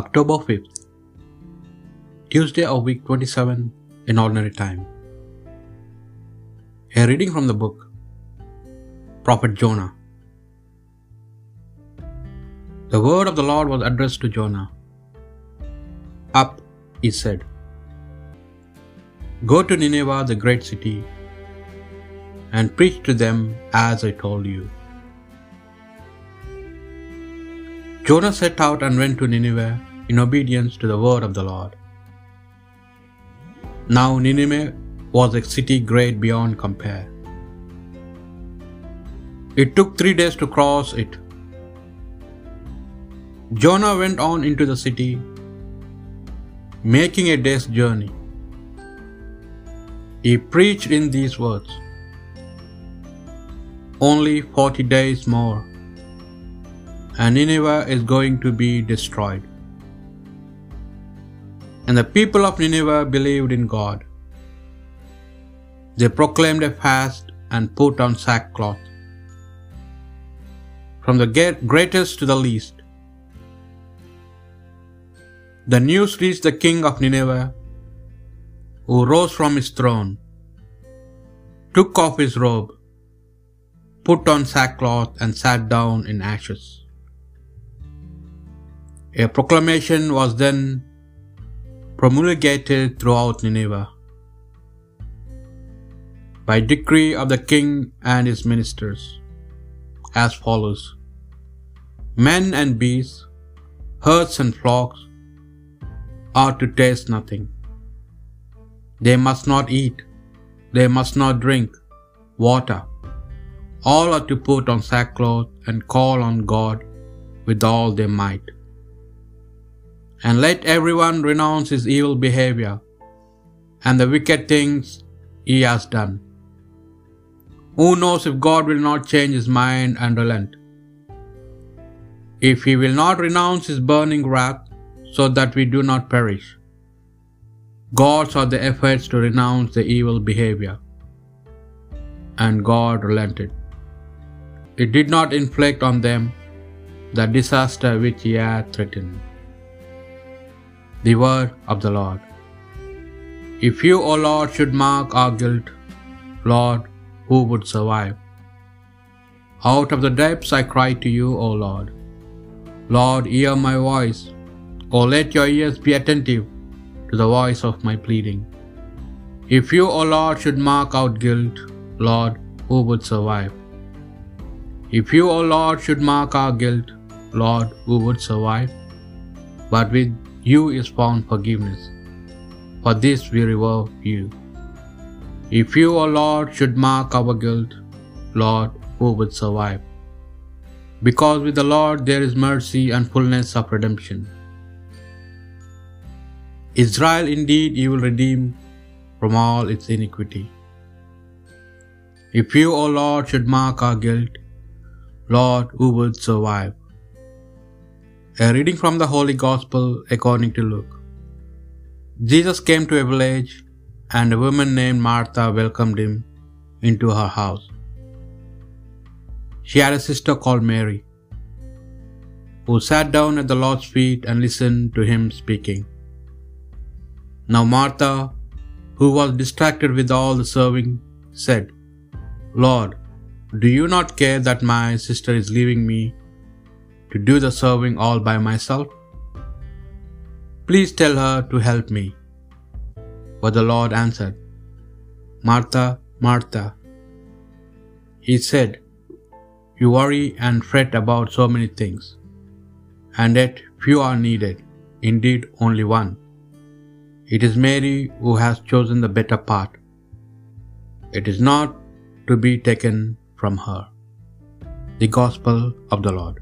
October 5th, Tuesday of week 27 in ordinary time. A reading from the book Prophet Jonah. The word of the Lord was addressed to Jonah. Up, he said. Go to Nineveh, the great city, and preach to them as I told you. Jonah set out and went to Nineveh in obedience to the word of the Lord. Now Nineveh was a city great beyond compare. It took three days to cross it. Jonah went on into the city, making a day's journey. He preached in these words Only forty days more and Nineveh is going to be destroyed. And the people of Nineveh believed in God. They proclaimed a fast and put on sackcloth. From the greatest to the least. The news reached the king of Nineveh, who rose from his throne, took off his robe, put on sackcloth, and sat down in ashes. A proclamation was then promulgated throughout Nineveh by decree of the king and his ministers as follows Men and beasts, herds and flocks are to taste nothing. They must not eat, they must not drink water. All are to put on sackcloth and call on God with all their might. And let everyone renounce his evil behavior and the wicked things he has done. Who knows if God will not change his mind and relent? If he will not renounce his burning wrath so that we do not perish. God saw the efforts to renounce the evil behavior, and God relented. It did not inflict on them the disaster which he had threatened. The word of the Lord. If you, O Lord, should mark our guilt, Lord, who would survive? Out of the depths I cry to you, O Lord. Lord, hear my voice. O let your ears be attentive to the voice of my pleading. If you, O Lord, should mark out guilt, Lord, who would survive? If you, O Lord, should mark our guilt, Lord, who would survive? But with you is found forgiveness. For this we revere you. If you, O Lord, should mark our guilt, Lord, who would survive? Because with the Lord there is mercy and fullness of redemption. Israel indeed you will redeem from all its iniquity. If you, O Lord, should mark our guilt, Lord, who would survive? A reading from the Holy Gospel according to Luke. Jesus came to a village, and a woman named Martha welcomed him into her house. She had a sister called Mary, who sat down at the Lord's feet and listened to him speaking. Now Martha, who was distracted with all the serving, said, Lord, do you not care that my sister is leaving me to do the serving all by myself? Please tell her to help me. But the Lord answered, Martha, Martha, He said, You worry and fret about so many things, and yet few are needed, indeed only one. It is Mary who has chosen the better part. It is not to be taken from her. The Gospel of the Lord.